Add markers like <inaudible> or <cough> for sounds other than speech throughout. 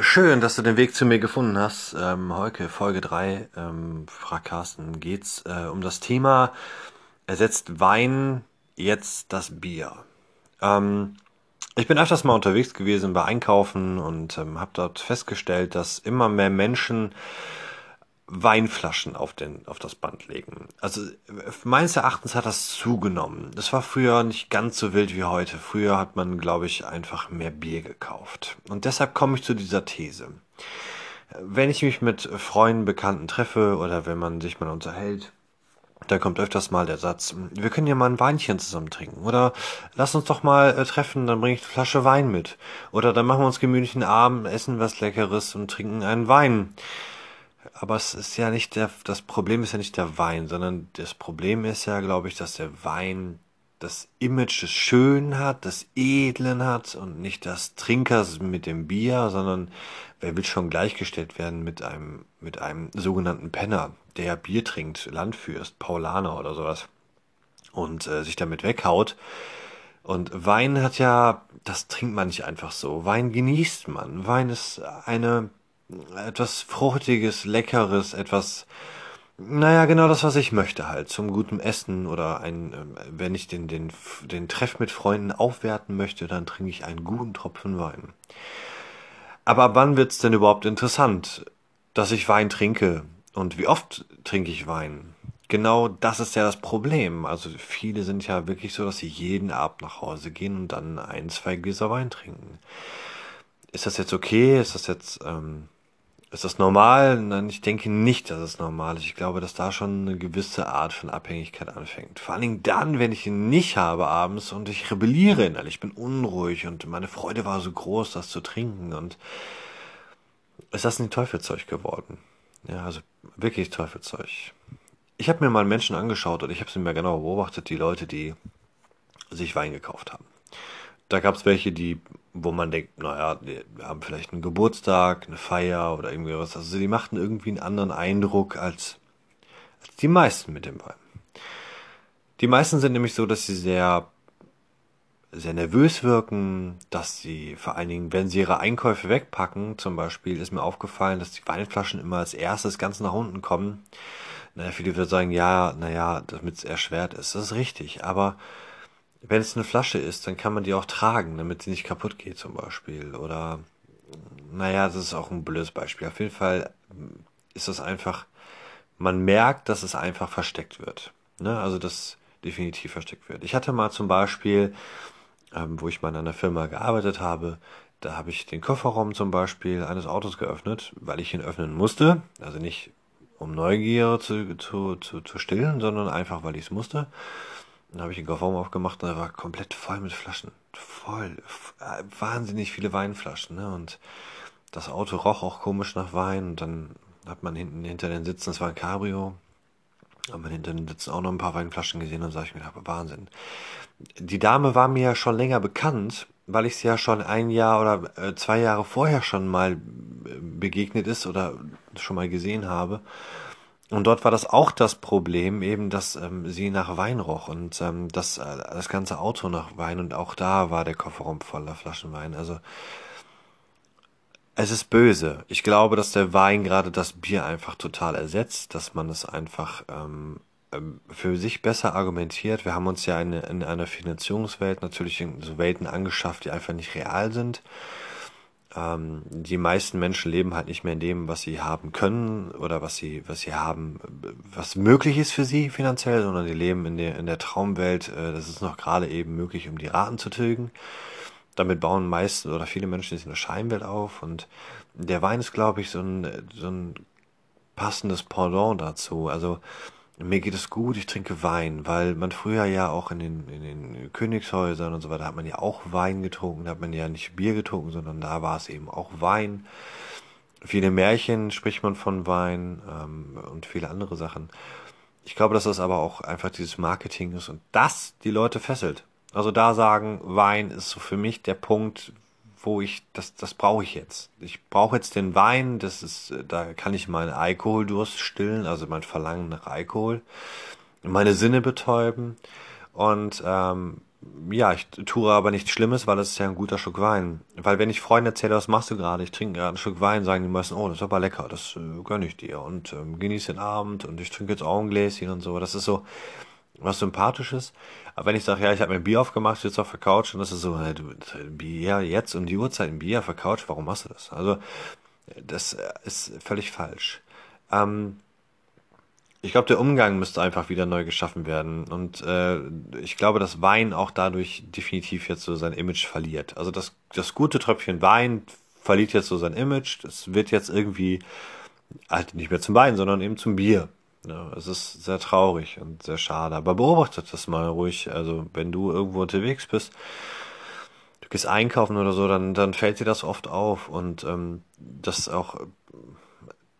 Schön, dass du den Weg zu mir gefunden hast. Ähm, heute, Folge 3, ähm, frag Carsten, geht's äh, um das Thema, ersetzt Wein jetzt das Bier? Ähm, ich bin öfters mal unterwegs gewesen bei Einkaufen und ähm, habe dort festgestellt, dass immer mehr Menschen Weinflaschen auf, den, auf das Band legen. Also meines Erachtens hat das zugenommen. Das war früher nicht ganz so wild wie heute. Früher hat man, glaube ich, einfach mehr Bier gekauft. Und deshalb komme ich zu dieser These. Wenn ich mich mit Freunden, Bekannten treffe oder wenn man sich mal unterhält, da kommt öfters mal der Satz, wir können ja mal ein Weinchen zusammen trinken. Oder lass uns doch mal äh, treffen, dann bringe ich eine Flasche Wein mit. Oder dann machen wir uns gemütlichen Abend, essen was Leckeres und trinken einen Wein aber es ist ja nicht der, das Problem ist ja nicht der Wein, sondern das Problem ist ja, glaube ich, dass der Wein das Image des Schönen hat, des Edlen hat und nicht das Trinkers mit dem Bier, sondern wer will schon gleichgestellt werden mit einem, mit einem sogenannten Penner, der Bier trinkt, Landfürst, Paulaner oder sowas und äh, sich damit weghaut. Und Wein hat ja, das trinkt man nicht einfach so. Wein genießt man. Wein ist eine etwas Fruchtiges, Leckeres, etwas, naja, genau das, was ich möchte halt, zum guten Essen oder ein, ähm, wenn ich den, den, den Treff mit Freunden aufwerten möchte, dann trinke ich einen guten Tropfen Wein. Aber wann wird's denn überhaupt interessant, dass ich Wein trinke? Und wie oft trinke ich Wein? Genau das ist ja das Problem. Also viele sind ja wirklich so, dass sie jeden Abend nach Hause gehen und dann ein, zwei Gläser Wein trinken. Ist das jetzt okay? Ist das jetzt ähm, ist das normal? Nein, ich denke nicht, dass es normal ist. Ich glaube, dass da schon eine gewisse Art von Abhängigkeit anfängt. Vor allen Dingen dann, wenn ich ihn nicht habe abends und ich rebelliere innerlich, ich bin unruhig und meine Freude war so groß, das zu trinken und ist das ein Teufelzeug geworden. Ja, also wirklich Teufelzeug. Ich habe mir mal Menschen angeschaut und ich habe sie mir genau beobachtet, die Leute, die sich Wein gekauft haben. Da gab es welche, die, wo man denkt, naja, die haben vielleicht einen Geburtstag, eine Feier oder irgendwie was. Also die machten irgendwie einen anderen Eindruck als, als die meisten mit dem Wein. Die meisten sind nämlich so, dass sie sehr, sehr nervös wirken, dass sie vor allen Dingen, wenn sie ihre Einkäufe wegpacken, zum Beispiel ist mir aufgefallen, dass die Weinflaschen immer als erstes ganz nach unten kommen. Naja, viele würden sagen, ja, naja, damit es erschwert ist. Das ist richtig, aber wenn es eine Flasche ist, dann kann man die auch tragen, damit sie nicht kaputt geht zum Beispiel. Oder, naja, das ist auch ein blödes Beispiel. Auf jeden Fall ist das einfach, man merkt, dass es einfach versteckt wird. Ne? Also, dass definitiv versteckt wird. Ich hatte mal zum Beispiel, ähm, wo ich mal in einer Firma gearbeitet habe, da habe ich den Kofferraum zum Beispiel eines Autos geöffnet, weil ich ihn öffnen musste. Also nicht um Neugier zu, zu, zu, zu stillen, sondern einfach, weil ich es musste. Dann habe ich den Kofferraum aufgemacht und er war komplett voll mit Flaschen. Voll. Äh, wahnsinnig viele Weinflaschen. Ne? Und das Auto roch auch komisch nach Wein. Und dann hat man hinten hinter den Sitzen, das war ein Cabrio, hat man hinter den Sitzen auch noch ein paar Weinflaschen gesehen und sag ich mir, Wahnsinn. Die Dame war mir ja schon länger bekannt, weil ich sie ja schon ein Jahr oder äh, zwei Jahre vorher schon mal äh, begegnet ist oder schon mal gesehen habe. Und dort war das auch das Problem, eben, dass ähm, sie nach Wein roch und ähm, das, äh, das ganze Auto nach Wein und auch da war der Kofferraum voller Flaschen Wein. Also es ist böse. Ich glaube, dass der Wein gerade das Bier einfach total ersetzt, dass man es einfach ähm, ähm für sich besser argumentiert. Wir haben uns ja in, in einer Finanzierungswelt natürlich in so Welten angeschafft, die einfach nicht real sind ähm, die meisten Menschen leben halt nicht mehr in dem, was sie haben können oder was sie, was sie haben, was möglich ist für sie finanziell, sondern die leben in der, in der Traumwelt. Äh, das ist noch gerade eben möglich, um die Raten zu tilgen. Damit bauen meisten oder viele Menschen sich eine Scheinwelt auf und der Wein ist, glaube ich, so ein, so ein passendes Pendant dazu. Also, mir geht es gut, ich trinke Wein, weil man früher ja auch in den, in den Königshäusern und so weiter hat man ja auch Wein getrunken, da hat man ja nicht Bier getrunken, sondern da war es eben auch Wein. Viele Märchen spricht man von Wein ähm, und viele andere Sachen. Ich glaube, dass das aber auch einfach dieses Marketing ist und das die Leute fesselt. Also da sagen, Wein ist so für mich der Punkt, wo ich, das, das brauche ich jetzt. Ich brauche jetzt den Wein, das ist, da kann ich meinen Alkoholdurst stillen, also mein Verlangen nach Alkohol, meine Sinne betäuben und ähm, ja, ich tue aber nichts Schlimmes, weil es ist ja ein guter Schluck Wein. Weil wenn ich Freunden erzähle, was machst du gerade, ich trinke gerade einen Schluck Wein, sagen die meisten, oh, das ist aber lecker, das äh, gönne ich dir und ähm, genieße den Abend und ich trinke jetzt auch ein Gläschen und so. Das ist so was Sympathisches. Aber wenn ich sage, ja, ich habe mir ein Bier aufgemacht, sitze auf der Couch und das ist so, du, Bier jetzt um die Uhrzeit ein Bier auf der Couch, warum machst du das? Also, das ist völlig falsch. Ähm, ich glaube, der Umgang müsste einfach wieder neu geschaffen werden. Und äh, ich glaube, dass Wein auch dadurch definitiv jetzt so sein Image verliert. Also das, das gute Tröpfchen Wein verliert jetzt so sein Image. Das wird jetzt irgendwie halt nicht mehr zum Wein, sondern eben zum Bier. Ja, es ist sehr traurig und sehr schade. Aber beobachtet das mal ruhig. Also wenn du irgendwo unterwegs bist, du gehst einkaufen oder so, dann, dann fällt dir das oft auf. Und ähm, das auch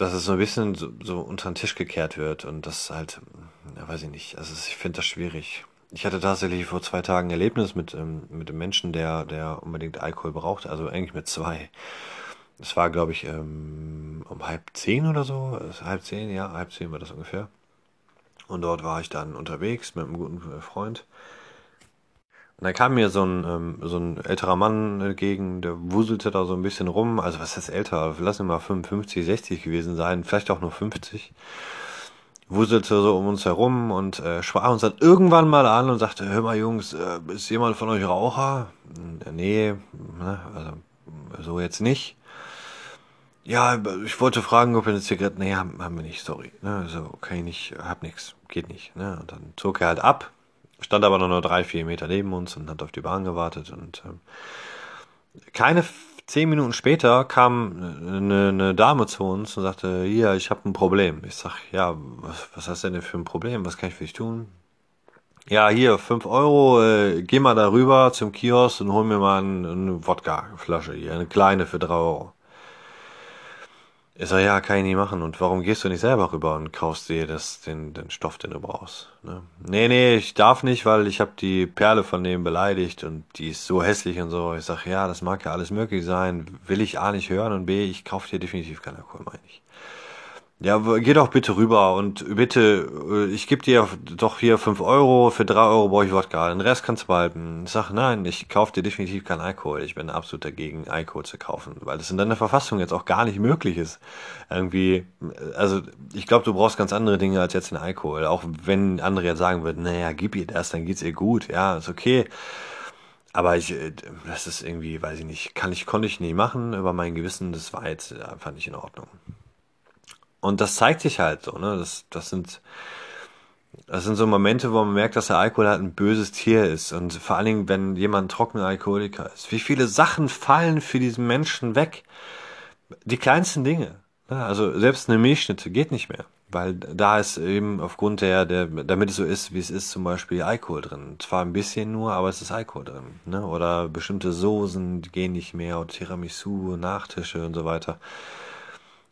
dass es so ein bisschen so, so unter den Tisch gekehrt wird und das halt, ja, weiß ich nicht, also ich finde das schwierig. Ich hatte tatsächlich vor zwei Tagen ein Erlebnis mit, ähm, mit einem Menschen, der, der unbedingt Alkohol braucht, also eigentlich mit zwei. Es war, glaube ich, ähm, um halb zehn oder so, halb zehn, ja, halb zehn war das ungefähr. Und dort war ich dann unterwegs mit einem guten Freund. Und dann kam mir so ein, ähm, so ein älterer Mann entgegen, der wuselte da so ein bisschen rum. Also was ist älter? Lass ihn mal 55, 60 gewesen sein, vielleicht auch nur 50. Wuselte so um uns herum und äh, sprach uns dann irgendwann mal an und sagte, hör mal Jungs, äh, ist jemand von euch Raucher? Äh, nee, ne, also so jetzt nicht. Ja, ich wollte fragen, ob ihr eine Zigarette... Nee, haben, haben wir nicht, sorry. Ne, so, kann ich nicht, hab nix, geht nicht. Ne? Und dann zog er halt ab, stand aber noch nur drei, vier Meter neben uns und hat auf die Bahn gewartet. Und ähm, keine zehn Minuten später kam eine, eine, Dame zu uns und sagte, hier, ich habe ein Problem. Ich sag, ja, was, was hast du denn für ein Problem? Was kann ich für dich tun? Ja, hier, fünf Euro, äh, geh mal da rüber zum Kiosk und hol mir mal eine, eine Wodka-Flasche hier, eine kleine für drei Euro. Ich sag, ja, kann ich nicht machen. Und warum gehst du nicht selber rüber und kaufst dir das, den, den Stoff, den du brauchst? Ne? Nee, nee, ich darf nicht, weil ich habe die Perle von dem beleidigt und die ist so hässlich und so. Ich sag, ja, das mag ja alles möglich sein. Will ich A nicht hören und B, ich kaufe dir definitiv keinen Alkohol, meine ich. Ja, geh doch bitte rüber und bitte, äh, ich gebe dir doch hier 5 Euro, für 3 Euro brauche ich Wodka, den Rest kannst du behalten. Ich sag, nein, ich kaufe dir definitiv keinen Alkohol. Ich bin absolut dagegen, Alkohol zu kaufen, weil das in deiner Verfassung jetzt auch gar nicht möglich ist. Irgendwie, also ich glaube, du brauchst ganz andere Dinge als jetzt den Alkohol. Auch wenn andere jetzt sagen würden, naja, gib ihr das, dann geht's ihr gut, ja, ist okay. Aber ich, äh, das ist irgendwie, weiß ich nicht, kann ich, konnte ich nie machen über mein Gewissen, das war jetzt einfach nicht in Ordnung. Und das zeigt sich halt so, ne? Das, das sind, das sind so Momente, wo man merkt, dass der Alkohol halt ein böses Tier ist. Und vor allen Dingen, wenn jemand trockener Alkoholiker ist. Wie viele Sachen fallen für diesen Menschen weg? Die kleinsten Dinge. Ne? Also selbst eine Milchschnitte geht nicht mehr. Weil da ist eben aufgrund der, der, damit es so ist, wie es ist, zum Beispiel Alkohol drin. Zwar ein bisschen nur, aber es ist Alkohol drin. Ne? Oder bestimmte Soßen gehen nicht mehr, oder Tiramisu, Nachtische und so weiter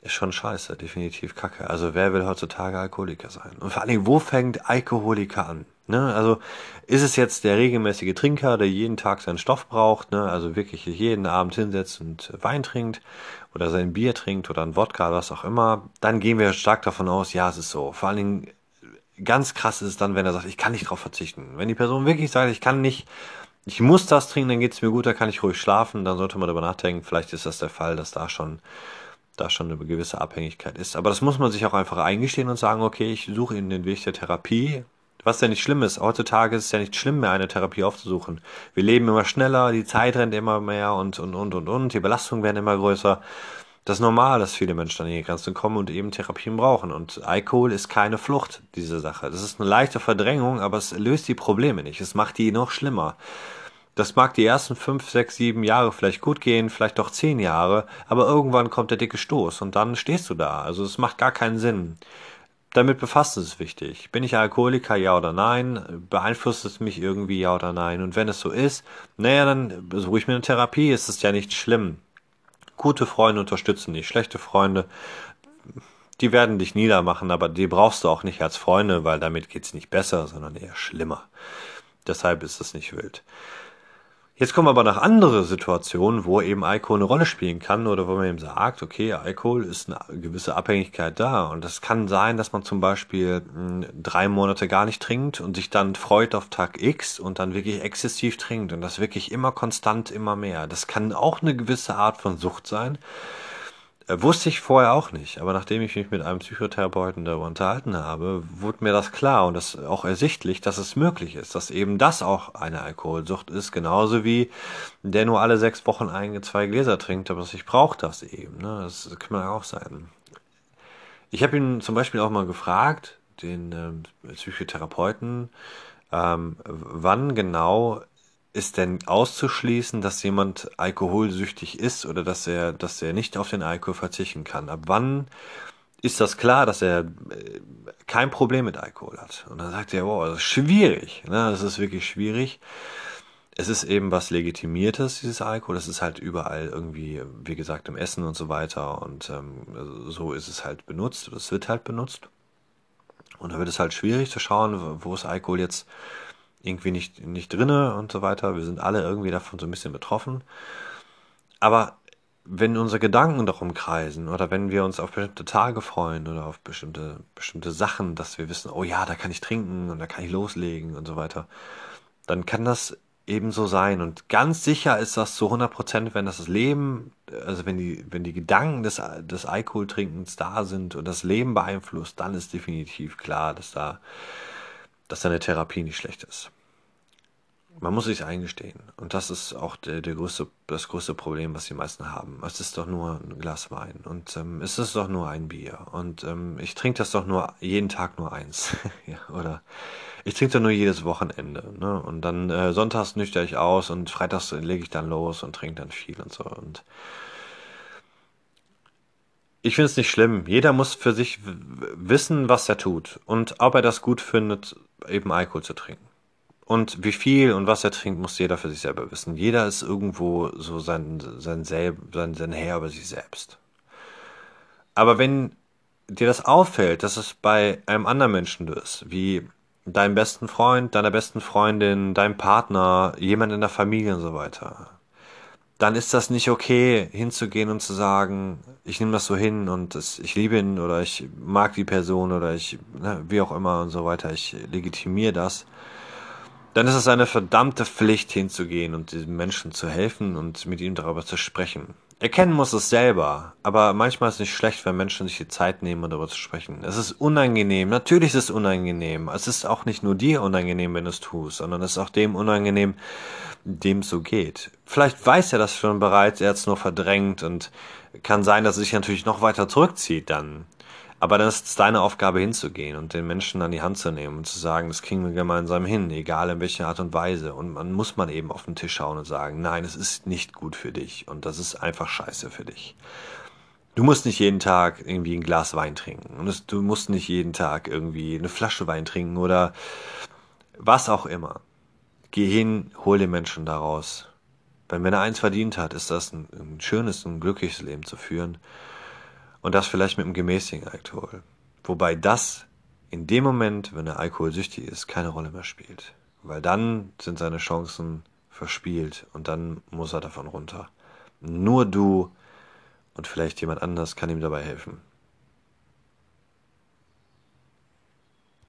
ist schon scheiße, definitiv kacke. Also wer will heutzutage Alkoholiker sein? Und vor allen Dingen, wo fängt Alkoholiker an? Ne? Also ist es jetzt der regelmäßige Trinker, der jeden Tag seinen Stoff braucht, ne? also wirklich jeden Abend hinsetzt und Wein trinkt oder sein Bier trinkt oder ein Wodka, was auch immer, dann gehen wir stark davon aus, ja, es ist so. Vor allen Dingen ganz krass ist es dann, wenn er sagt, ich kann nicht drauf verzichten. Wenn die Person wirklich sagt, ich kann nicht, ich muss das trinken, dann geht es mir gut, dann kann ich ruhig schlafen, dann sollte man darüber nachdenken, vielleicht ist das der Fall, dass da schon da schon eine gewisse Abhängigkeit ist. Aber das muss man sich auch einfach eingestehen und sagen, okay, ich suche in den Weg der Therapie. Was ja nicht schlimm ist. Heutzutage ist es ja nicht schlimm mehr, eine Therapie aufzusuchen. Wir leben immer schneller, die Zeit rennt immer mehr und, und, und, und, und. Die Belastungen werden immer größer. Das ist normal, dass viele Menschen an die Grenzen kommen und eben Therapien brauchen. Und Alkohol ist keine Flucht, diese Sache. Das ist eine leichte Verdrängung, aber es löst die Probleme nicht. Es macht die noch schlimmer. Das mag die ersten fünf, sechs, sieben Jahre vielleicht gut gehen, vielleicht doch zehn Jahre, aber irgendwann kommt der dicke Stoß und dann stehst du da. Also es macht gar keinen Sinn. Damit befasst es wichtig. Bin ich Alkoholiker, ja oder nein? Beeinflusst es mich irgendwie, ja oder nein? Und wenn es so ist, naja, dann suche ich mir eine Therapie, ist es ja nicht schlimm. Gute Freunde unterstützen dich, schlechte Freunde, die werden dich niedermachen, aber die brauchst du auch nicht als Freunde, weil damit geht's nicht besser, sondern eher schlimmer. Deshalb ist es nicht wild. Jetzt kommen aber noch andere Situationen, wo eben Alkohol eine Rolle spielen kann oder wo man eben sagt, okay, Alkohol ist eine gewisse Abhängigkeit da. Und es kann sein, dass man zum Beispiel mh, drei Monate gar nicht trinkt und sich dann freut auf Tag X und dann wirklich exzessiv trinkt und das wirklich immer konstant, immer mehr. Das kann auch eine gewisse Art von Sucht sein. Äh, wusste ich vorher auch nicht, aber nachdem ich mich mit einem Psychotherapeuten darüber unterhalten habe, wurde mir das klar und das auch ersichtlich, dass es möglich ist, dass eben das auch eine Alkoholsucht ist, genauso wie der nur alle sechs Wochen ein, zwei Gläser trinkt, aber ich brauche das eben. Ne? Das kann man auch sein. Ich habe ihn zum Beispiel auch mal gefragt, den äh, Psychotherapeuten, ähm, wann genau ist denn auszuschließen, dass jemand alkoholsüchtig ist oder dass er, dass er nicht auf den Alkohol verzichten kann? Ab wann ist das klar, dass er äh, kein Problem mit Alkohol hat? Und dann sagt er, wow, das ist schwierig. Ne? Das ist wirklich schwierig. Es ist eben was Legitimiertes, dieses Alkohol. Das ist halt überall irgendwie, wie gesagt, im Essen und so weiter. Und ähm, so ist es halt benutzt. Es wird halt benutzt. Und da wird es halt schwierig zu schauen, wo ist Alkohol jetzt irgendwie nicht, nicht drinne und so weiter. Wir sind alle irgendwie davon so ein bisschen betroffen. Aber wenn unsere Gedanken darum kreisen oder wenn wir uns auf bestimmte Tage freuen oder auf bestimmte, bestimmte Sachen, dass wir wissen, oh ja, da kann ich trinken und da kann ich loslegen und so weiter, dann kann das eben so sein. Und ganz sicher ist das zu 100 Prozent, wenn das Leben, also wenn die, wenn die Gedanken des, des Alkoholtrinkens da sind und das Leben beeinflusst, dann ist definitiv klar, dass da dass deine Therapie nicht schlecht ist. Man muss sich eingestehen. Und das ist auch der, der größte, das größte Problem, was die meisten haben. Es ist doch nur ein Glas Wein und ähm, es ist doch nur ein Bier. Und ähm, ich trinke das doch nur jeden Tag nur eins. <laughs> ja, oder ich trinke doch nur jedes Wochenende. Ne? Und dann äh, sonntags nüchter ich aus und freitags lege ich dann los und trinke dann viel und so. Und ich finde es nicht schlimm. Jeder muss für sich wissen, was er tut und ob er das gut findet, eben Alkohol zu trinken. Und wie viel und was er trinkt, muss jeder für sich selber wissen. Jeder ist irgendwo so sein, sein, Selb, sein, sein Herr über sich selbst. Aber wenn dir das auffällt, dass es bei einem anderen Menschen ist, wie deinem besten Freund, deiner besten Freundin, deinem Partner, jemand in der Familie und so weiter, dann ist das nicht okay, hinzugehen und zu sagen, ich nehme das so hin und das, ich liebe ihn oder ich mag die Person oder ich, ne, wie auch immer und so weiter, ich legitimiere das. Dann ist es eine verdammte Pflicht hinzugehen und diesem Menschen zu helfen und mit ihm darüber zu sprechen. Erkennen muss es selber, aber manchmal ist es nicht schlecht, wenn Menschen sich die Zeit nehmen, darüber zu sprechen. Es ist unangenehm, natürlich ist es unangenehm. Es ist auch nicht nur dir unangenehm, wenn du es tust, sondern es ist auch dem unangenehm, dem es so geht. Vielleicht weiß er das schon bereits, er hat es nur verdrängt und kann sein, dass er sich natürlich noch weiter zurückzieht dann. Aber dann ist es deine Aufgabe hinzugehen und den Menschen an die Hand zu nehmen und zu sagen, das kriegen wir gemeinsam hin, egal in welcher Art und Weise. Und man muss man eben auf den Tisch schauen und sagen, nein, es ist nicht gut für dich und das ist einfach scheiße für dich. Du musst nicht jeden Tag irgendwie ein Glas Wein trinken und du musst nicht jeden Tag irgendwie eine Flasche Wein trinken oder was auch immer. Geh hin, hol den Menschen daraus. Wenn er eins verdient hat, ist das ein, ein schönes und glückliches Leben zu führen. Und das vielleicht mit einem gemäßigen Alkohol. Wobei das in dem Moment, wenn er alkoholsüchtig ist, keine Rolle mehr spielt. Weil dann sind seine Chancen verspielt und dann muss er davon runter. Nur du und vielleicht jemand anders kann ihm dabei helfen.